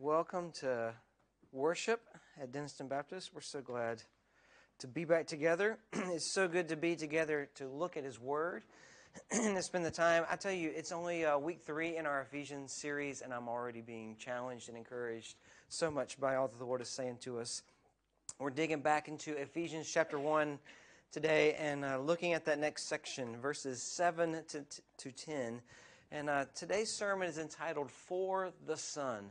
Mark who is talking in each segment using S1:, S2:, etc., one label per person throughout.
S1: welcome to worship at Dennistoun Baptist. We're so glad to be back together. it's so good to be together to look at His Word and to spend the time. I tell you, it's only uh, week three in our Ephesians series, and I'm already being challenged and encouraged so much by all that the Lord is saying to us. We're digging back into Ephesians chapter 1 today and uh, looking at that next section, verses 7 to, to 10. And uh, today's sermon is entitled For the Son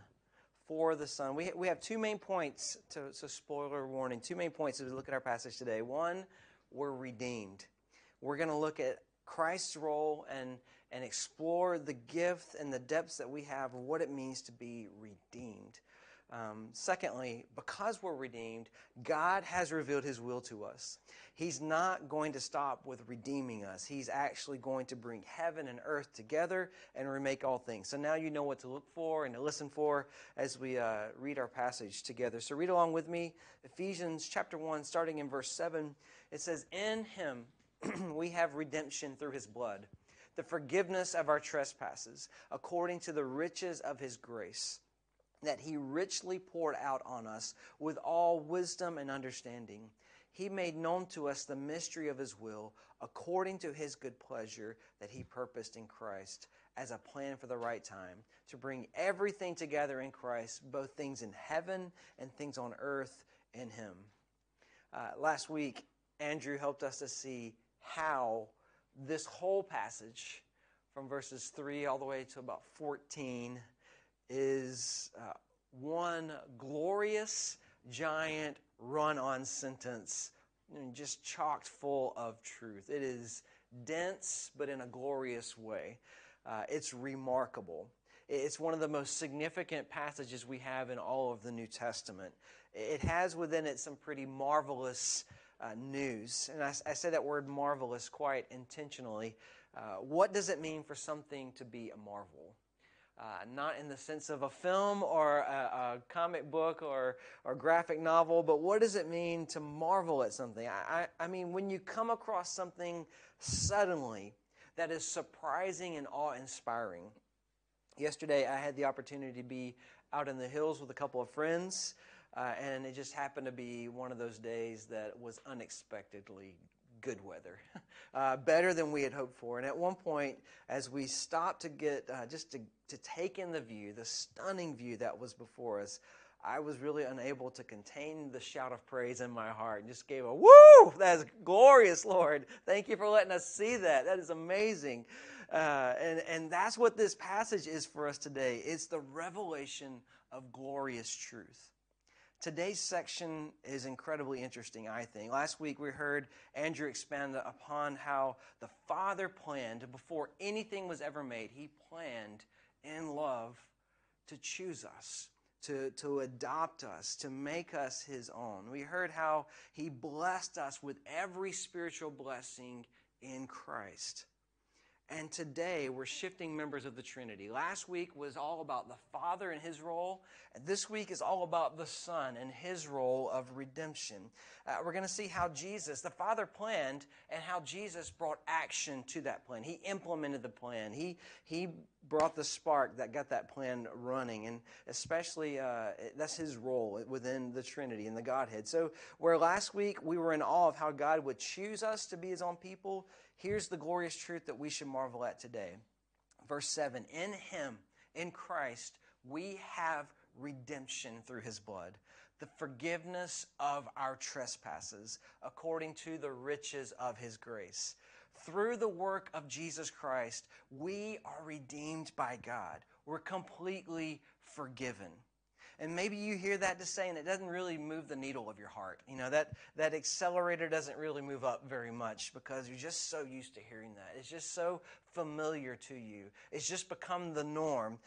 S1: for the Son. We, we have two main points, to, so spoiler warning, two main points as we look at our passage today. One, we're redeemed. We're going to look at Christ's role and, and explore the gift and the depths that we have of what it means to be redeemed. Um, secondly, because we're redeemed, God has revealed His will to us. He's not going to stop with redeeming us. He's actually going to bring heaven and earth together and remake all things. So now you know what to look for and to listen for as we uh, read our passage together. So read along with me Ephesians chapter 1, starting in verse 7. It says, In Him we have redemption through His blood, the forgiveness of our trespasses, according to the riches of His grace that he richly poured out on us with all wisdom and understanding. He made known to us the mystery of his will according to his good pleasure that he purposed in Christ as a plan for the right time to bring everything together in Christ, both things in heaven and things on earth in him. Uh, last week, Andrew helped us to see how this whole passage from verses 3 all the way to about 14 is uh, one glorious, giant run on sentence, just chocked full of truth. It is dense, but in a glorious way. Uh, it's remarkable. It's one of the most significant passages we have in all of the New Testament. It has within it some pretty marvelous uh, news. And I, I, say that word marvelous quite intentionally. Uh, what does it mean for something to be a marvel? Uh, not in the sense of a film or a, a, comic book or, or graphic novel, but what does it mean to marvel at something? I, I, I mean, when you come across something suddenly that is surprising and awe inspiring. Yesterday, I had the opportunity to be out in the hills with a couple of friends, uh, and it just happened to be one of those days that was unexpectedly good weather, uh, better than we had hoped for. And at one point, as we stopped to get uh, just to, to take in the view, the stunning view that was before us, I was really unable to contain the shout of praise in my heart and just gave a woo! That is glorious, Lord. Thank you for letting us see that. That is amazing. Uh, and, and that's what this passage is for us today. It's the revelation of glorious truth. Today's section is incredibly interesting, I think. Last week we heard Andrew expand upon how the Father planned, before anything was ever made, He planned in love to choose us, to, to adopt us, to make us His own. We heard how He blessed us with every spiritual blessing in Christ. And today we're shifting members of the Trinity. Last week was all about the Father and his role, and this week is all about the Son and his role of redemption. Uh, we're going to see how Jesus, the Father planned, and how Jesus brought action to that plan. He implemented the plan. He he brought the spark that got that plan running, and especially uh, that's his role within the Trinity and the Godhead. So where last week we were in awe of how God would choose us to be His own people Here's the glorious truth that we should marvel at today. Verse 7 In Him, in Christ, we have redemption through His blood, the forgiveness of our trespasses, according to the riches of His grace. Through the work of Jesus Christ, we are redeemed by God. We're completely forgiven. And maybe you hear that to say, and it doesn't really move the needle of your heart. You know, that, that accelerator doesn't really move up very much because you're just so used to hearing that. It's just so familiar to you. It's just become the norm.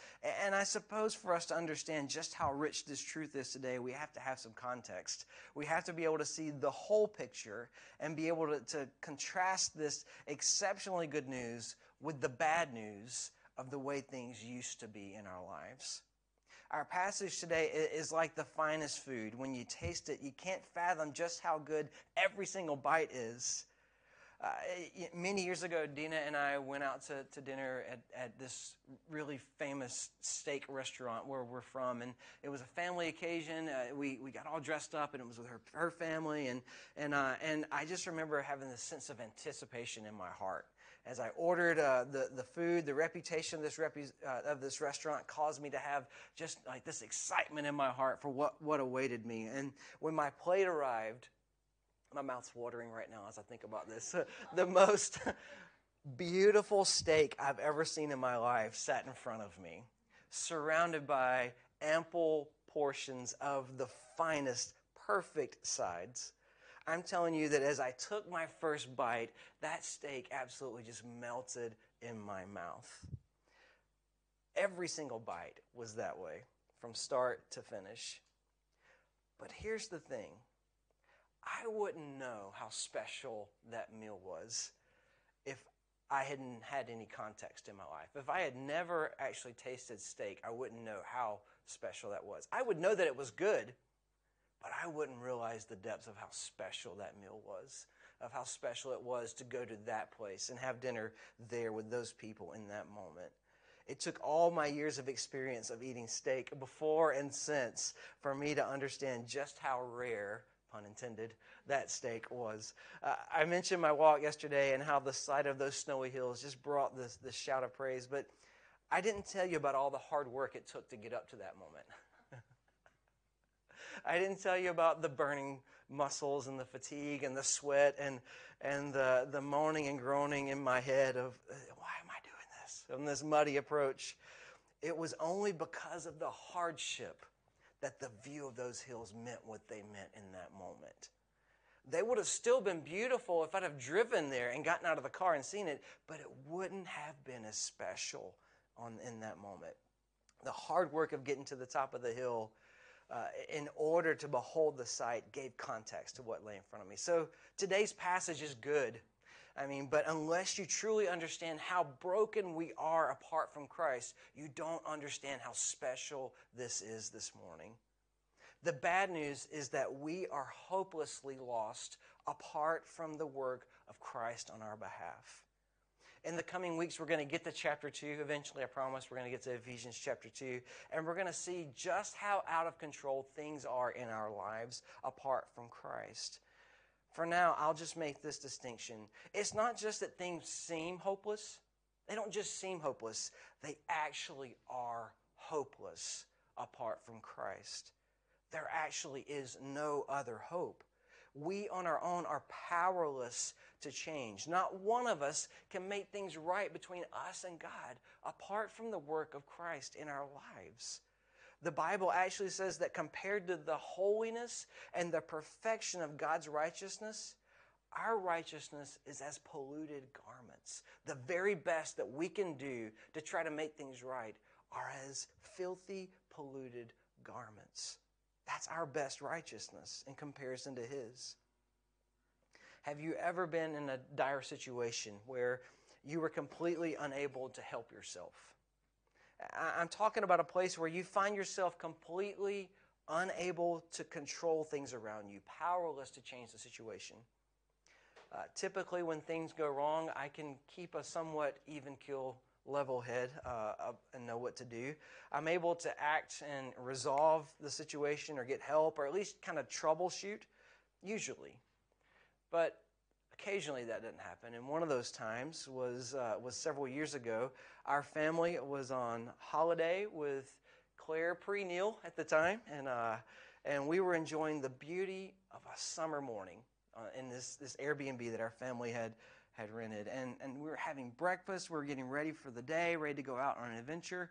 S1: And I suppose for us to understand just how rich this truth is today, we have to have some context. We have to be able to see the whole picture and be able to, to contrast this exceptionally good news with the bad news of the way things used to be in our lives. Our passage today is like the finest food. When you taste it, you can't fathom just how good every single bite is. Uh, many years ago, Dina and I went out to, to dinner at, at this really famous steak restaurant where we're from, and it was a family occasion. Uh, we, we got all dressed up, and it was with her, her family, and, and, uh, and I just remember having this sense of anticipation in my heart. As I ordered uh, the, the food, the reputation of this, repu- uh, of this restaurant caused me to have just like this excitement in my heart for what, what awaited me. And when my plate arrived, my mouth's watering right now as I think about this. the most beautiful steak I've ever seen in my life sat in front of me, surrounded by ample portions of the finest, perfect sides. I'm telling you that as I took my first bite, that steak absolutely just melted in my mouth. Every single bite was that way, from start to finish. But here's the thing I wouldn't know how special that meal was if I hadn't had any context in my life. If I had never actually tasted steak, I wouldn't know how special that was. I would know that it was good, but I wouldn't realize the depths of how special that meal was, of how special it was to go to that place and have dinner there with those people in that moment. It took all my years of experience of eating steak before and since for me to understand just how rare pun intended, that steak was. Uh, I mentioned my walk yesterday and how the sight of those snowy hills just brought this, this shout of praise, but I didn't tell you about all the hard work it took to get up to that moment. I didn't tell you about the burning muscles and the fatigue and the sweat and, and the, the moaning and groaning in my head of, uh, why am I doing this? On this muddy approach. It was only because of the hardship that the view of those hills meant what they meant in that moment. They would have still been beautiful if I'd have driven there and gotten out of the car and seen it, but it wouldn't have been as special on, in that moment. The hard work of getting to the top of the hill uh, in order to behold the sight gave context to what lay in front of me. So today's passage is good. I mean, but unless you truly understand how broken we are apart from Christ, you don't understand how special this is this morning. The bad news is that we are hopelessly lost apart from the work of Christ on our behalf. In the coming weeks, we're going to get to chapter 2. Eventually, I promise, we're going to get to Ephesians chapter 2. And we're going to see just how out of control things are in our lives apart from Christ. For now, I'll just make this distinction. It's not just that things seem hopeless, they don't just seem hopeless, they actually are hopeless apart from Christ. There actually is no other hope. We on our own are powerless to change. Not one of us can make things right between us and God apart from the work of Christ in our lives. The Bible actually says that compared to the holiness and the perfection of God's righteousness, our righteousness is as polluted garments. The very best that we can do to try to make things right are as filthy, polluted garments. That's our best righteousness in comparison to His. Have you ever been in a dire situation where you were completely unable to help yourself? I'm talking about a place where you find yourself completely unable to control things around you, powerless to change the situation. Uh, typically, when things go wrong, I can keep a somewhat even keel level head uh, and know what to do. I'm able to act and resolve the situation or get help or at least kind of troubleshoot, usually. But occasionally that doesn't happen. And one of those times was, uh, was several years ago. Our family was on holiday with Claire Pre-Neal at the time, and, uh, and we were enjoying the beauty of a summer morning uh, in this, this Airbnb that our family had, had rented. And, and we were having breakfast, we were getting ready for the day, ready to go out on an adventure.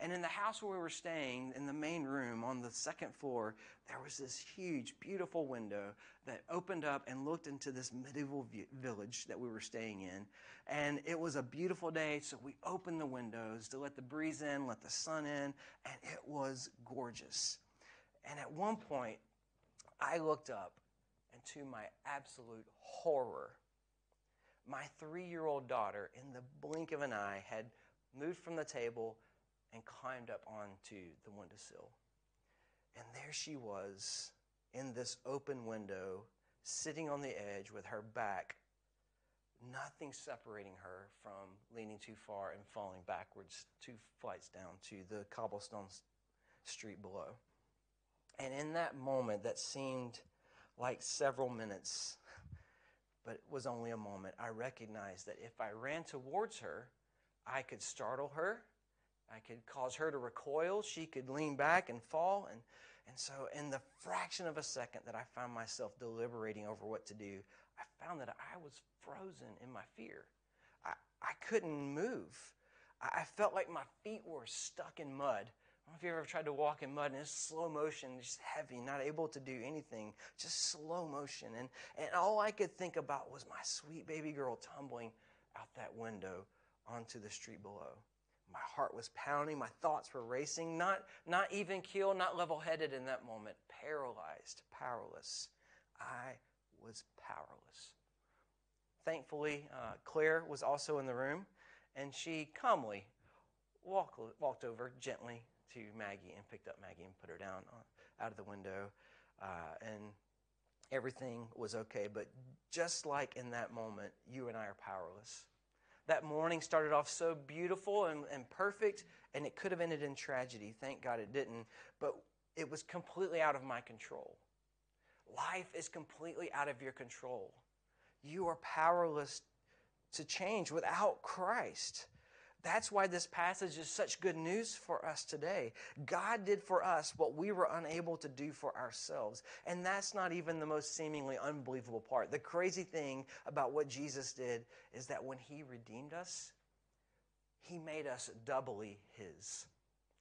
S1: And in the house where we were staying, in the main room on the second floor, there was this huge, beautiful window that opened up and looked into this medieval village that we were staying in. And it was a beautiful day, so we opened the windows to let the breeze in, let the sun in, and it was gorgeous. And at one point, I looked up, and to my absolute horror, my three year old daughter, in the blink of an eye, had moved from the table and climbed up onto the windowsill. And there she was in this open window, sitting on the edge with her back nothing separating her from leaning too far and falling backwards two flights down to the cobblestone street below. And in that moment that seemed like several minutes, but it was only a moment, I recognized that if I ran towards her, I could startle her. I could cause her to recoil. She could lean back and fall. And, and so, in the fraction of a second that I found myself deliberating over what to do, I found that I was frozen in my fear. I, I couldn't move. I, I felt like my feet were stuck in mud. I don't know if you've ever tried to walk in mud and it's slow motion, just heavy, not able to do anything, just slow motion. And, and all I could think about was my sweet baby girl tumbling out that window onto the street below. My heart was pounding, my thoughts were racing, not, not even keel, not level headed in that moment, paralyzed, powerless. I was powerless. Thankfully, uh, Claire was also in the room, and she calmly walk, walked over gently to Maggie and picked up Maggie and put her down uh, out of the window. Uh, and everything was okay. But just like in that moment, you and I are powerless. That morning started off so beautiful and, and perfect, and it could have ended in tragedy. Thank God it didn't. But it was completely out of my control. Life is completely out of your control. You are powerless to change without Christ. That's why this passage is such good news for us today. God did for us what we were unable to do for ourselves. And that's not even the most seemingly unbelievable part. The crazy thing about what Jesus did is that when he redeemed us, he made us doubly his.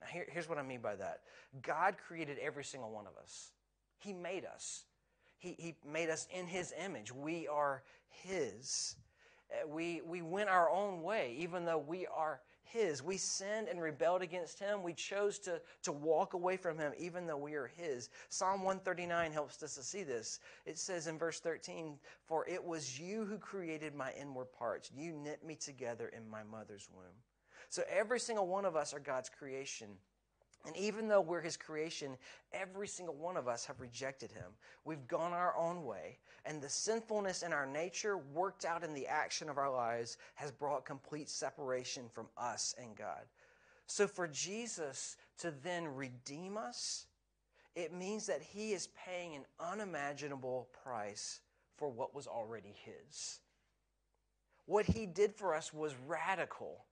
S1: Now, here, here's what I mean by that God created every single one of us, he made us. He, he made us in his image. We are his. Uh, we, we went our own way, even though we are His. We sinned and rebelled against Him. We chose to, to walk away from Him, even though we are His. Psalm 139 helps us to see this. It says in verse 13, For it was you who created my inward parts. You knit me together in my mother's womb. So every single one of us are God's creation. And even though we're his creation, every single one of us have rejected him. We've gone our own way, and the sinfulness in our nature, worked out in the action of our lives, has brought complete separation from us and God. So for Jesus to then redeem us, it means that he is paying an unimaginable price for what was already his. What he did for us was radical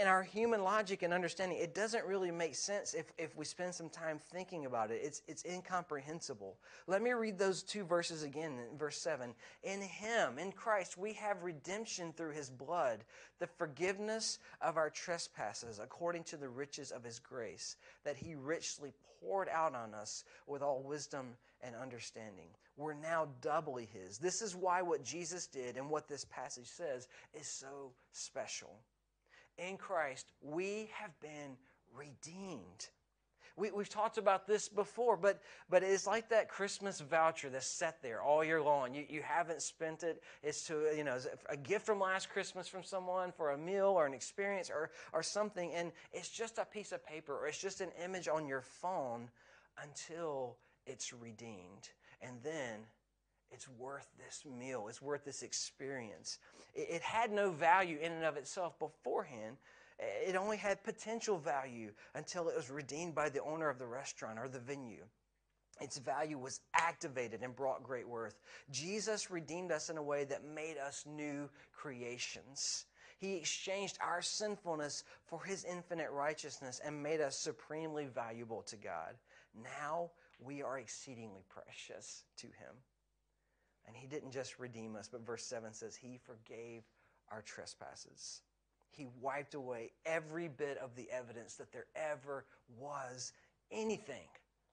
S1: in our human logic and understanding, it doesn't really make sense if, if we spend some time thinking about it. It's, it's incomprehensible. Let me read those two verses again in verse 7. In Him, in Christ, we have redemption through His blood, the forgiveness of our trespasses, according to the riches of His grace, that He richly poured out on us with all wisdom and understanding. We're now doubly His. This is why what Jesus did and what this passage says is so special in Christ, we have been redeemed. We, have talked about this before, but, but it's like that Christmas voucher that's set there all year long. You, you haven't spent it. It's to, you know, a gift from last Christmas from someone for a meal or an experience or, or something. And it's just a piece of paper or it's just an image on your phone until it's redeemed. And then it's worth this meal, it's worth this experience. It, it had no value in and of itself beforehand. It only had potential value until it was redeemed by the owner of the restaurant or the venue. Its value was activated and brought great worth. Jesus redeemed us in a way that made us new creations. He exchanged our sinfulness for his infinite righteousness and made us supremely valuable to God. Now we are exceedingly precious to him. And he didn't just redeem us, but verse 7 says he forgave our trespasses. He wiped away every bit of the evidence that there ever was anything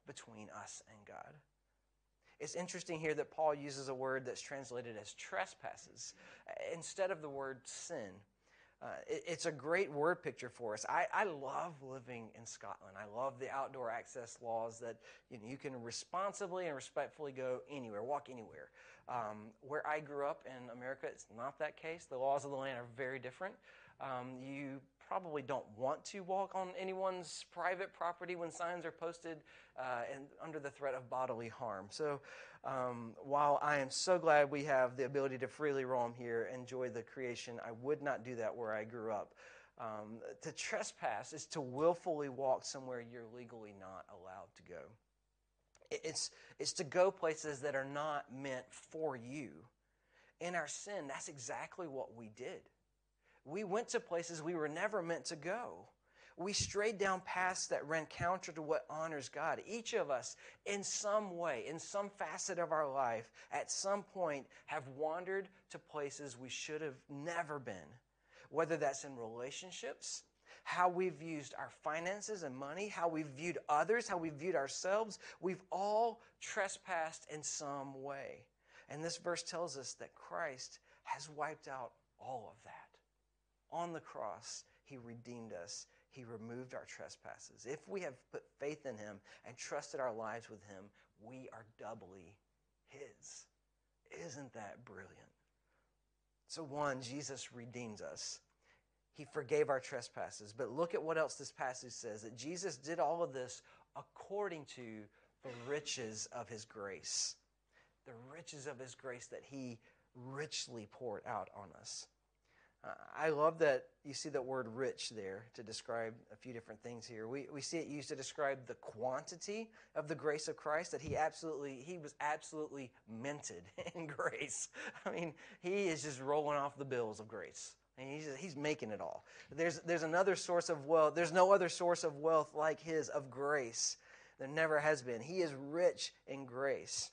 S1: between us and God. It's interesting here that Paul uses a word that's translated as trespasses uh, instead of the word sin. Uh, it, it's a great word picture for us. I, I, love living in Scotland. I love the outdoor access laws that you, know, you can responsibly and respectfully go anywhere, walk anywhere. Um, where I grew up in America, it's not that case. The laws of the land are very different. Um, you probably don't want to walk on anyone's private property when signs are posted uh, and under the threat of bodily harm. So, um, while I am so glad we have the ability to freely roam here, enjoy the creation, I would not do that where I grew up. Um, to trespass is to willfully walk somewhere you're legally not allowed to go. It's, it's to go places that are not meant for you. In our sin, that's exactly what we did. We went to places we were never meant to go. We strayed down paths that ran counter to what honors God. Each of us, in some way, in some facet of our life, at some point, have wandered to places we should have never been. Whether that's in relationships, how we've used our finances and money, how we've viewed others, how we've viewed ourselves, we've all trespassed in some way. And this verse tells us that Christ has wiped out all of that. On the cross, He redeemed us. He removed our trespasses. If we have put faith in Him and trusted our lives with Him, we are doubly His. Isn't that brilliant? So, one, Jesus redeems us. He forgave our trespasses. But look at what else this passage says that Jesus did all of this according to the riches of His grace. The riches of His grace that He richly poured out on us. Uh, I love that you see that word rich there to describe a few different things here. We, we see it used to describe the quantity of the grace of Christ, that he absolutely, he was absolutely minted in grace. I mean, he is just rolling off the bills of grace. He's, he's making it all. There's, there's another source of wealth. There's no other source of wealth like his, of grace. There never has been. He is rich in grace.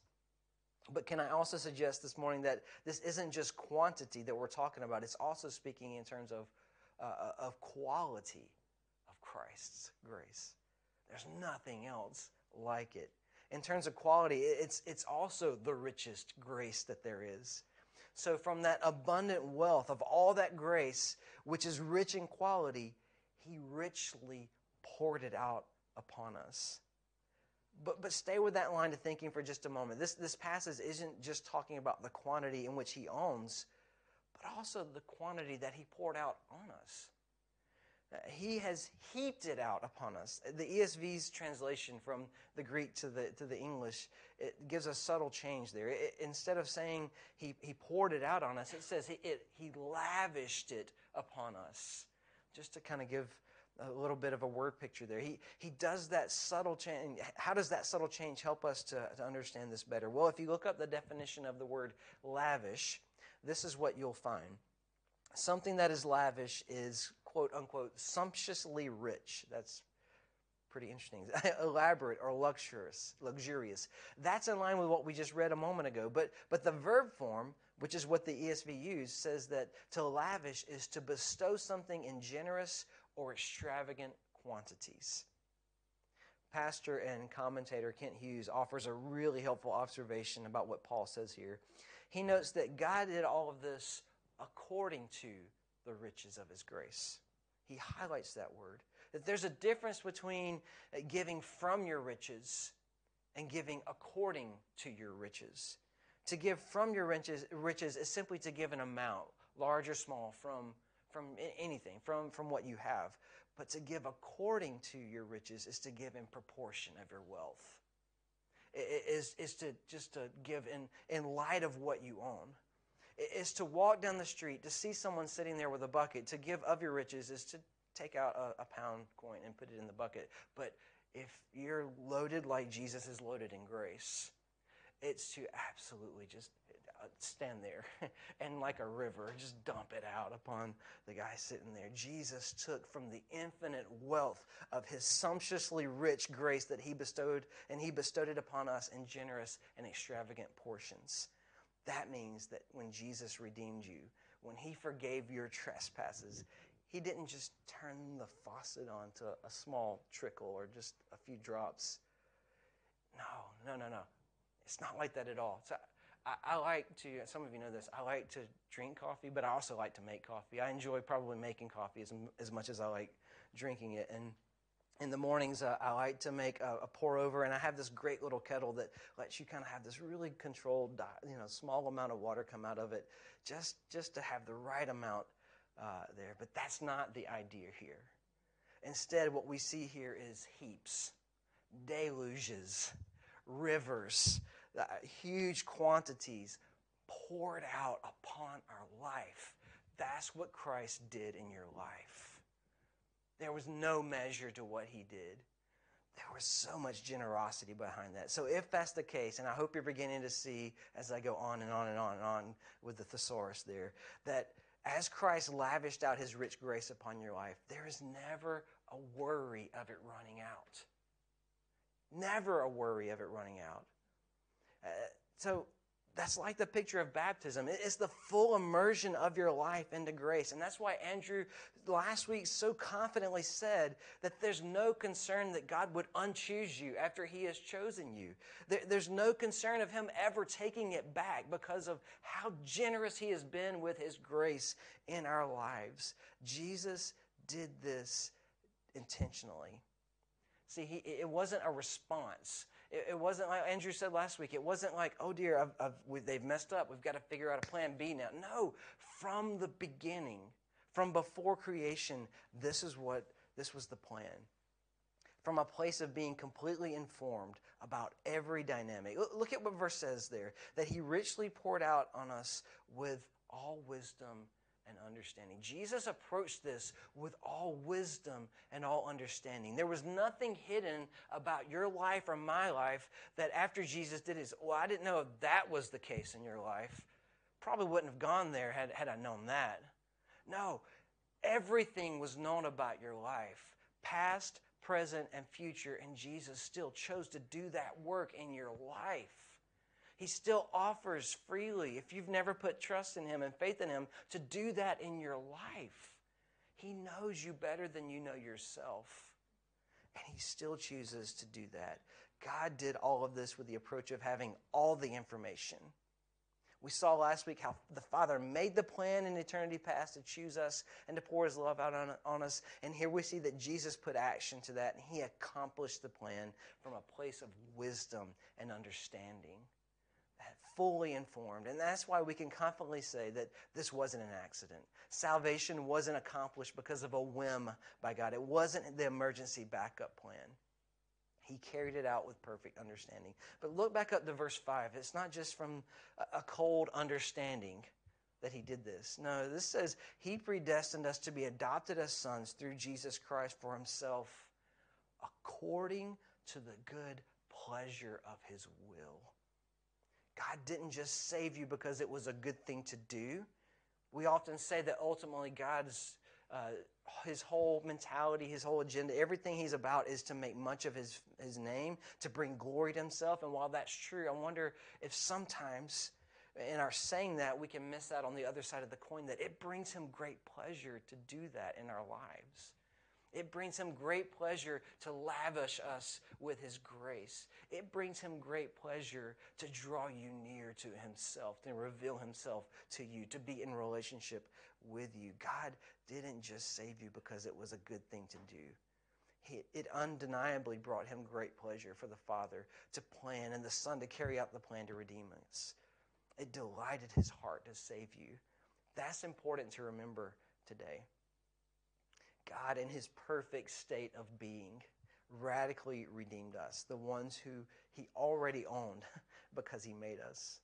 S1: But can I also suggest this morning that this isn't just quantity that we're talking about, it's also speaking in terms of, uh, uh, of quality of Christ's grace. There's nothing else like it. In terms of quality, it's, it's also the richest grace that there is. So, from that abundant wealth of all that grace, which is rich in quality, He richly poured it out upon us. But, but stay with that line of thinking for just a moment. This, this passage isn't just talking about the quantity in which he owns, but also the quantity that he poured out on us. Uh, he has heaped it out upon us. The ESV's translation from the Greek to the, to the English, it gives a subtle change there. It, instead of saying he, he poured it out on us, it says he, it, he lavished it upon us. Just to kind of give a little bit of a word picture there. He, he does that subtle change. How does that subtle change help us to, to understand this better? Well, if you look up the definition of the word lavish, this is what you'll find. Something that is lavish is, quote unquote, sumptuously rich. That's pretty interesting. Elaborate or luxurious, luxurious. That's in line with what we just read a moment ago. But, but the verb form, which is what the ESV used, says that to lavish is to bestow something in generous or extravagant quantities. Pastor and commentator Kent Hughes offers a really helpful observation about what Paul says here. He notes that God did all of this according to the riches of his grace. He highlights that word. That there's a difference between giving from your riches and giving according to your riches. To give from your riches, riches is simply to give an amount, large or small, from from anything, from, from what you have. But to give according to your riches is to give in proportion of your wealth. It is, is to just to give in, in light of what you own. It is to walk down the street, to see someone sitting there with a bucket. To give of your riches is to take out a, a pound coin and put it in the bucket. But if you're loaded like Jesus is loaded in grace, it's to absolutely just uh, stand there and like a river, just dump it out upon the guy sitting there. Jesus took from the infinite wealth of his sumptuously rich grace that he bestowed, and he bestowed it upon us in generous and extravagant portions. That means that when Jesus redeemed you, when he forgave your trespasses, he didn't just turn the faucet on to a small trickle or just a few drops. No, no, no, no. It's not like that at all. So I, I, like to, some of you know this, I like to drink coffee, but I also like to make coffee. I enjoy probably making coffee as, as much as I like drinking it. And in the mornings, uh, I like to make a, a, pour over, and I have this great little kettle that lets you kind of have this really controlled, you know, small amount of water come out of it, just just to have the right amount uh, there. But that's not the idea here. Instead, what we see here is heaps, deluges, rivers, uh, huge quantities poured out upon our life. That's what Christ did in your life. There was no measure to what he did. There was so much generosity behind that. So, if that's the case, and I hope you're beginning to see as I go on and on and on and on with the thesaurus there, that as Christ lavished out his rich grace upon your life, there is never a worry of it running out. Never a worry of it running out. Uh, so, that's like the picture of baptism. It's the full immersion of your life into grace. And that's why Andrew last week so confidently said that there's no concern that God would unchoose you after he has chosen you. There's no concern of him ever taking it back because of how generous he has been with his grace in our lives. Jesus did this intentionally. See, he, it wasn't a response it, it, wasn't like Andrew said last week. It wasn't like, oh dear, I've, I've, they've messed up. We've got to figure out a plan B now. No, from the beginning, from before creation, this is what this was the plan. From a place of being completely informed about every dynamic. Look at what verse says there that he richly poured out on us with all wisdom and understanding. Jesus approached this with all wisdom and all understanding. There was nothing hidden about your life or my life that after Jesus did his, well, I didn't know if that was the case in your life. Probably wouldn't have gone there had, had I known that. No, everything was known about your life, past, present, and future, and Jesus still chose to do that work in your life. He still offers freely, if you've never put trust in Him and faith in Him, to do that in your life. He knows you better than you know yourself. And He still chooses to do that. God did all of this with the approach of having all the information. We saw last week how the Father made the plan in eternity past to choose us and to pour His love out on, on, us. And here we see that Jesus put action to that and He accomplished the plan from a place of wisdom and understanding fully informed. And that's why we can confidently say that this wasn't an accident. Salvation wasn't accomplished because of a whim by God, it wasn't the emergency backup plan. He carried it out with perfect understanding. But look back up to verse 5. It's not just from a cold understanding that he did this. No, this says he predestined us to be adopted as sons through Jesus Christ for himself according to the good pleasure of his will. God didn't just save you because it was a good thing to do. We often say that ultimately God's uh, his whole mentality, his whole agenda, everything he's about is to make much of his his name, to bring glory to himself. And while that's true, I wonder if sometimes in our saying that we can miss out on the other side of the coin that it brings him great pleasure to do that in our lives. It brings him great pleasure to lavish us with his grace. It brings him great pleasure to draw you near to himself, to reveal himself to you, to be in relationship with you. God didn't just save you because it was a good thing to do. It undeniably brought him great pleasure for the Father to plan and the Son to carry out the plan to redeem us. It delighted his heart to save you. That's important to remember today. God, in his perfect state of being, radically redeemed us, the ones who he already owned because he made us.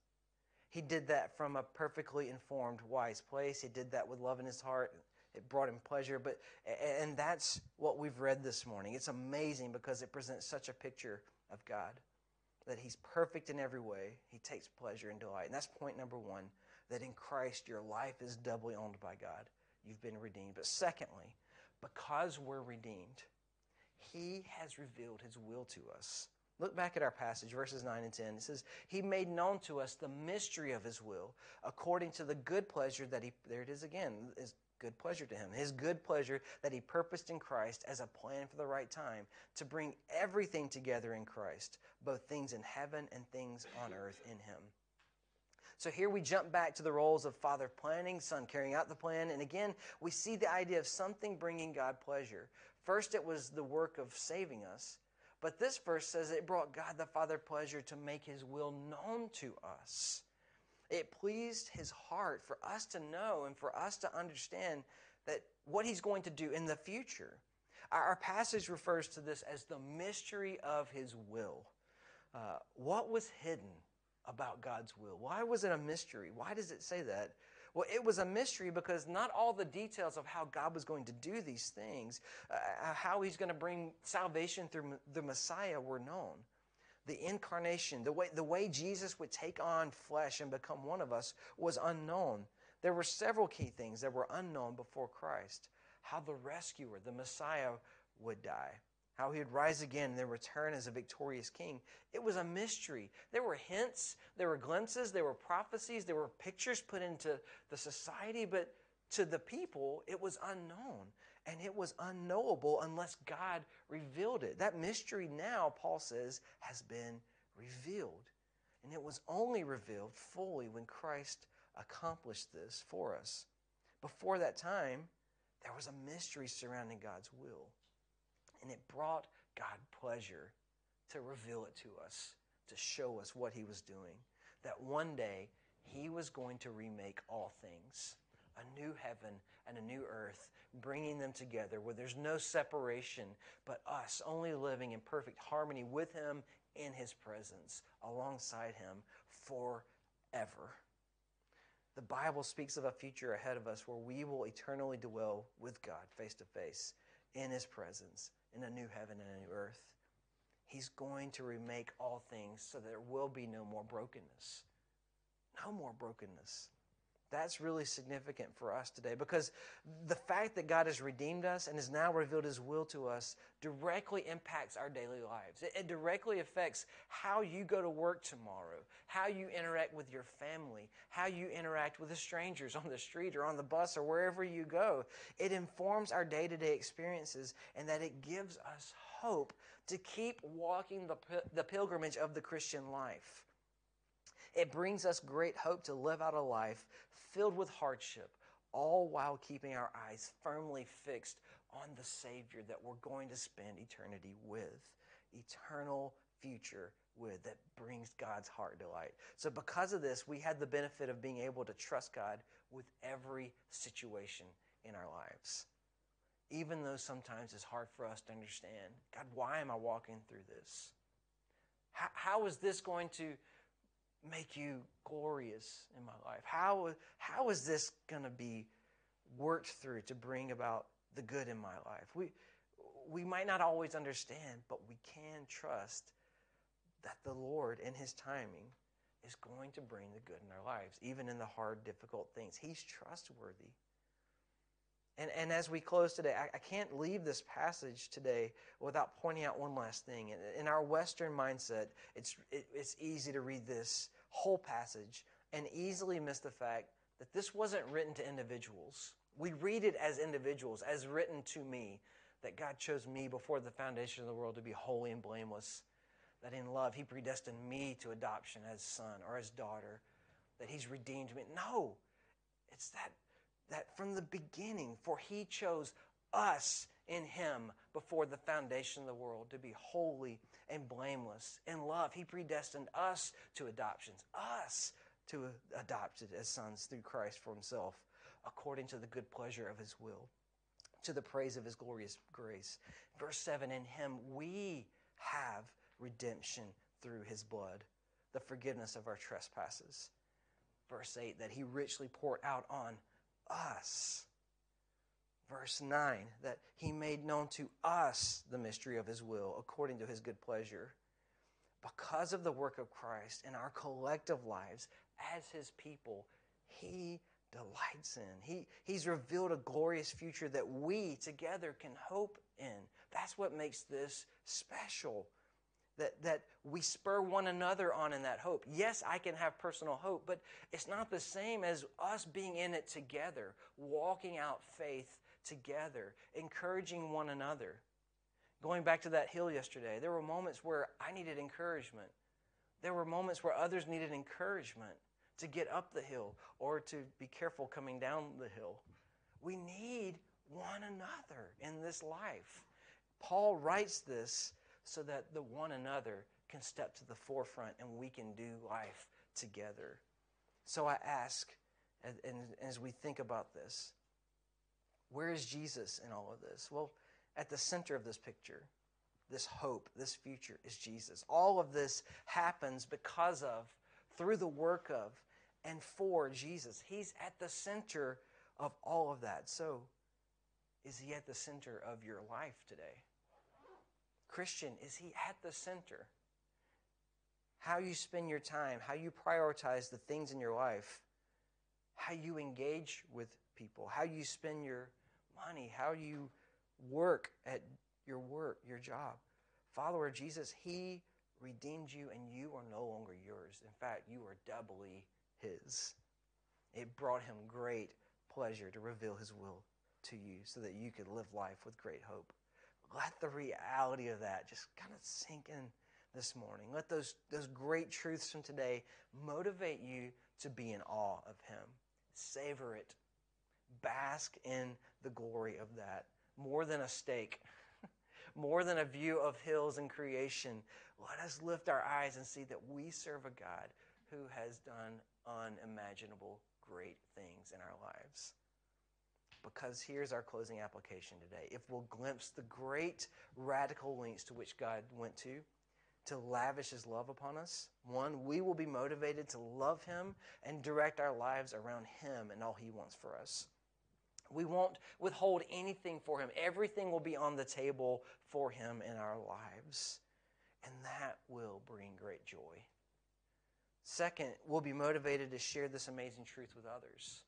S1: He did that from a perfectly informed, wise place. He did that with love in his heart. It brought him pleasure. But and that's what we've read this morning. It's amazing because it presents such a picture of God. That he's perfect in every way. He takes pleasure and delight. And that's point number one. That in Christ your life is doubly owned by God. You've been redeemed. But secondly, because we're redeemed, He has revealed His will to us. Look back at our passage, verses 9 and 10. It says, He made known to us the mystery of His will, according to the good pleasure that He, there it is again, His good pleasure to Him, His good pleasure that He purposed in Christ as a plan for the right time to bring everything together in Christ, both things in heaven and things on earth in Him. So here we jump back to the roles of father planning, son carrying out the plan. And again, we see the idea of something bringing God pleasure. First, it was the work of saving us. But this verse says it brought God the Father pleasure to make his will known to us. It pleased his heart for us to know and for us to understand that what he's going to do in the future. Our passage refers to this as the mystery of his will. Uh, what was hidden about God's will? Why was it a mystery? Why does it say that? Well, it was a mystery because not all the details of how God was going to do these things, uh, how He's going to bring salvation through the Messiah, were known. The incarnation, the way, the way Jesus would take on flesh and become one of us, was unknown. There were several key things that were unknown before Christ. How the rescuer, the Messiah, would die how he would rise again and then return as a victorious king. It was a mystery. There were hints, there were glimpses, there were prophecies, there were pictures put into the society, but to the people, it was unknown and it was unknowable unless God revealed it. That mystery now, Paul says, has been revealed. And it was only revealed fully when Christ accomplished this for us. Before that time, there was a mystery surrounding God's will. And it brought God pleasure to reveal it to us, to show us what He was doing. That one day He was going to remake all things a new heaven and a new earth, bringing them together where there's no separation, but us only living in perfect harmony with Him in His presence, alongside Him forever. The Bible speaks of a future ahead of us where we will eternally dwell with God face to face in His presence in a new heaven and a new earth. He's going to remake all things so there will be no more brokenness. No more brokenness. That's really significant for us today because the fact that God has redeemed us and has now revealed His will to us directly impacts our daily lives. It, directly affects how you go to work tomorrow, how you interact with your family, how you interact with the strangers on the street or on the bus or wherever you go. It informs our day to day experiences and that it gives us hope to keep walking the, the pilgrimage of the Christian life. It brings us great hope to live out a life filled with hardship, all while keeping our eyes firmly fixed on the Savior that we're going to spend eternity with. Eternal future with that brings God's heart delight. So, because of this, we had the benefit of being able to trust God with every situation in our lives. Even though sometimes it's hard for us to understand God, why am I walking through this? how, how is this going to make you glorious in my life? How, how is this going to be worked through to bring about the good in my life? We, we might not always understand, but we can trust that the Lord, in His timing, is going to bring the good in our lives, even in the hard, difficult things. He's trustworthy. And, and as we close today, I, I can't leave this passage today without pointing out one last thing. In, in our Western mindset, it's, it, it's easy to read this whole passage and easily miss the fact that this wasn't written to individuals. We read it as individuals, as written to me, that God chose me before the foundation of the world to be holy and blameless, that in love He predestined me to adoption as son or as daughter, that He's redeemed me. No, it's that that from the beginning, for he chose us in him before the foundation of the world to be holy and blameless. In love, he predestined us to adoptions, us to adopted as sons through Christ for himself, according to the good pleasure of his will, to the praise of his glorious grace. Verse 7 In him we have redemption through his blood, the forgiveness of our trespasses. Verse 8 That he richly poured out on us. Verse 9, that he made known to us the mystery of his will according to his good pleasure. Because of the work of Christ in our collective lives as his people, he delights in. He, he's revealed a glorious future that we together can hope in. That's what makes this special that, that we spur one another on in that hope. Yes, I can have personal hope, but it's not the same as us being in it together, walking out faith together, encouraging one another. Going back to that hill yesterday, there were moments where I needed encouragement. There were moments where others needed encouragement to get up the hill or to be careful coming down the hill. We need one another in this life. Paul writes this so that the one another can step to the forefront and we can do life together. So I ask, and, as we think about this, where is Jesus in all of this? Well, at the center of this picture, this hope, this future is Jesus. All of this happens because of, through the work of, and for Jesus. He's at the center of all of that. So, is he at the center of your life today? Christian, is he at the center? How you spend your time, how you prioritize the things in your life, how you engage with people, how you spend your money, how you work at your work, your job. Follower Jesus, he redeemed you and you are no longer yours. In fact, you are doubly his. It brought him great pleasure to reveal his will to you so that you could live life with great hope. Let the reality of that just kind of sink in this morning. Let those, those great truths from today motivate you to be in awe of him. Savor it. Bask in the glory of that. More than a steak, more than a view of hills and creation, let us lift our eyes and see that we serve a God who has done unimaginable great things in our lives. Because here's our closing application today. If we'll glimpse the great radical lengths to which God went to, to lavish his love upon us, one, we will be motivated to love him and direct our lives around him and all he wants for us. We won't withhold anything for him. Everything will be on the table for him in our lives. And that will bring great joy. Second, we'll be motivated to share this amazing truth with others.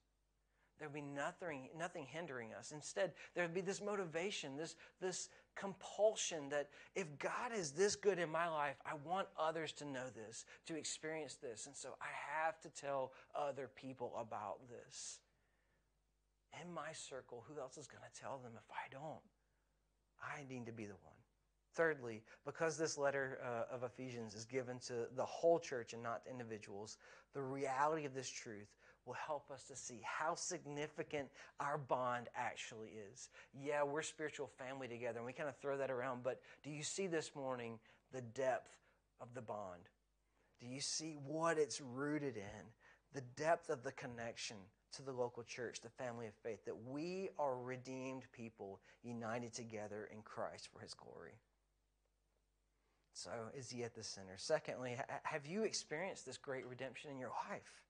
S1: There'll be nothing, nothing hindering us. Instead, there'd be this motivation, this, this compulsion that if God is this good in my life, I want others to know this, to experience this. And so I have to tell other people about this in my circle, who else is going to tell them if I don't? I need to be the one. Thirdly, because this letter uh, of Ephesians is given to the whole church and not to individuals, the reality of this truth will help us to see how significant our bond actually is. Yeah, we're spiritual family together, and we kind of throw that around, but do you see this morning the depth of the bond? Do you see what it's rooted in? The depth of the connection to the local church, the family of faith, that we are redeemed people united together in Christ for his glory. So, is he at the center? Secondly, have you experienced this great redemption in your life?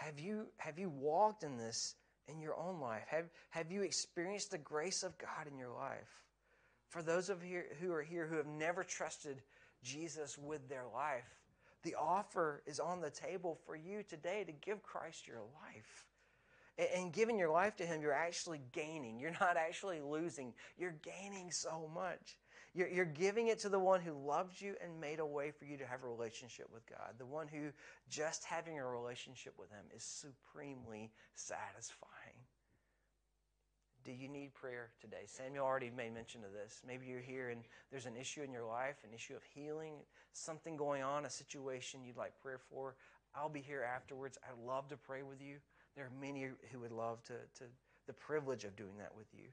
S1: Have you, have you walked in this in your own life? Have, have you experienced the grace of God in your life? For those of you who are here who have never trusted Jesus with their life, the offer is on the table for you today to give Christ your life. And giving your life to Him, you're actually gaining. You're not actually losing. You're gaining so much. You're, you're giving it to the one who loved you and made a way for you to have a relationship with God. The one who just having a relationship with Him is supremely satisfying. Do you need prayer today? Samuel already made mention of this. Maybe you're here and there's an issue in your life, an issue of healing, something going on, a situation you'd like prayer for. I'll be here afterwards. I'd love to pray with you. There are many who would love to, to the privilege of doing that with you.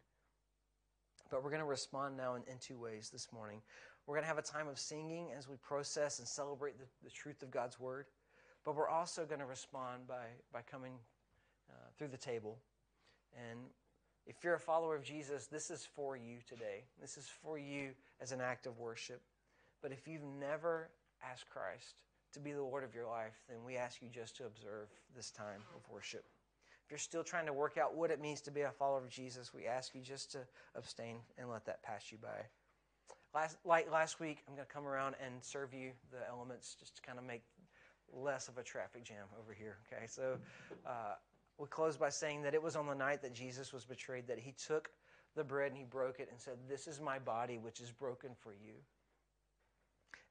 S1: But we're going to respond now in, in two ways this morning. We're going to have a time of singing as we process and celebrate the, the truth of God's word. But we're also going to respond by, by coming uh, through the table. And if you're a follower of Jesus, this is for you today. This is for you as an act of worship. But if you've never asked Christ to be the Lord of your life, then we ask you just to observe this time of worship. If you're still trying to work out what it means to be a follower of Jesus, we ask you just to abstain and let that pass you by. Last, like last week, I'm going to come around and serve you the elements just to kind of make less of a traffic jam over here. Okay, so uh, we close by saying that it was on the night that Jesus was betrayed that he took the bread and he broke it and said, This is my body, which is broken for you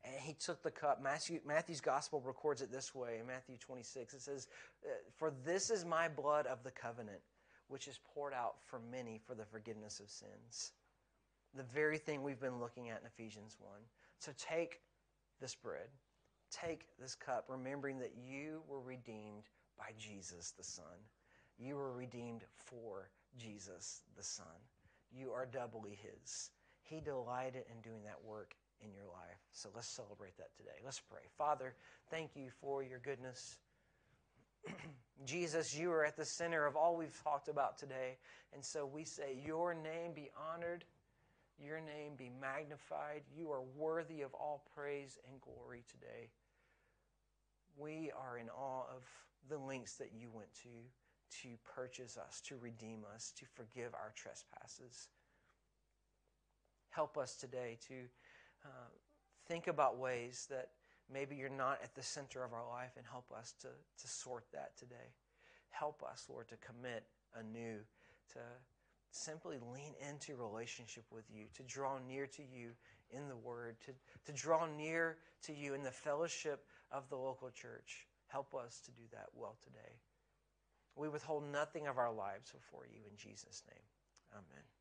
S1: and he took the cup. Matthew, Matthew's gospel records it this way in Matthew 26. It says, uh, For this is my blood of the covenant, which is poured out for many for the forgiveness of sins. The very thing we've been looking at in Ephesians 1. So take this bread, take this cup, remembering that you were redeemed by Jesus the Son. You were redeemed for Jesus the Son. You are doubly His. He delighted in doing that work in your life. So let's celebrate that today. Let's pray. Father, thank you for your goodness. Jesus, you are at the center of all we've talked about today. And so we say, Your name be honored, your name be magnified. You are worthy of all praise and glory today. We are in awe of the lengths that you went to to purchase us, to redeem us, to forgive our trespasses. Help us today to think about ways that maybe you're not at the center of our life and help us to, to sort that today. Help us, Lord, to commit anew, to simply lean into relationship with you, to draw near to you in the Word, to, to draw near to you in the fellowship of the local church. Help us to do that well today. We withhold nothing of our lives before you in Jesus' name. Amen.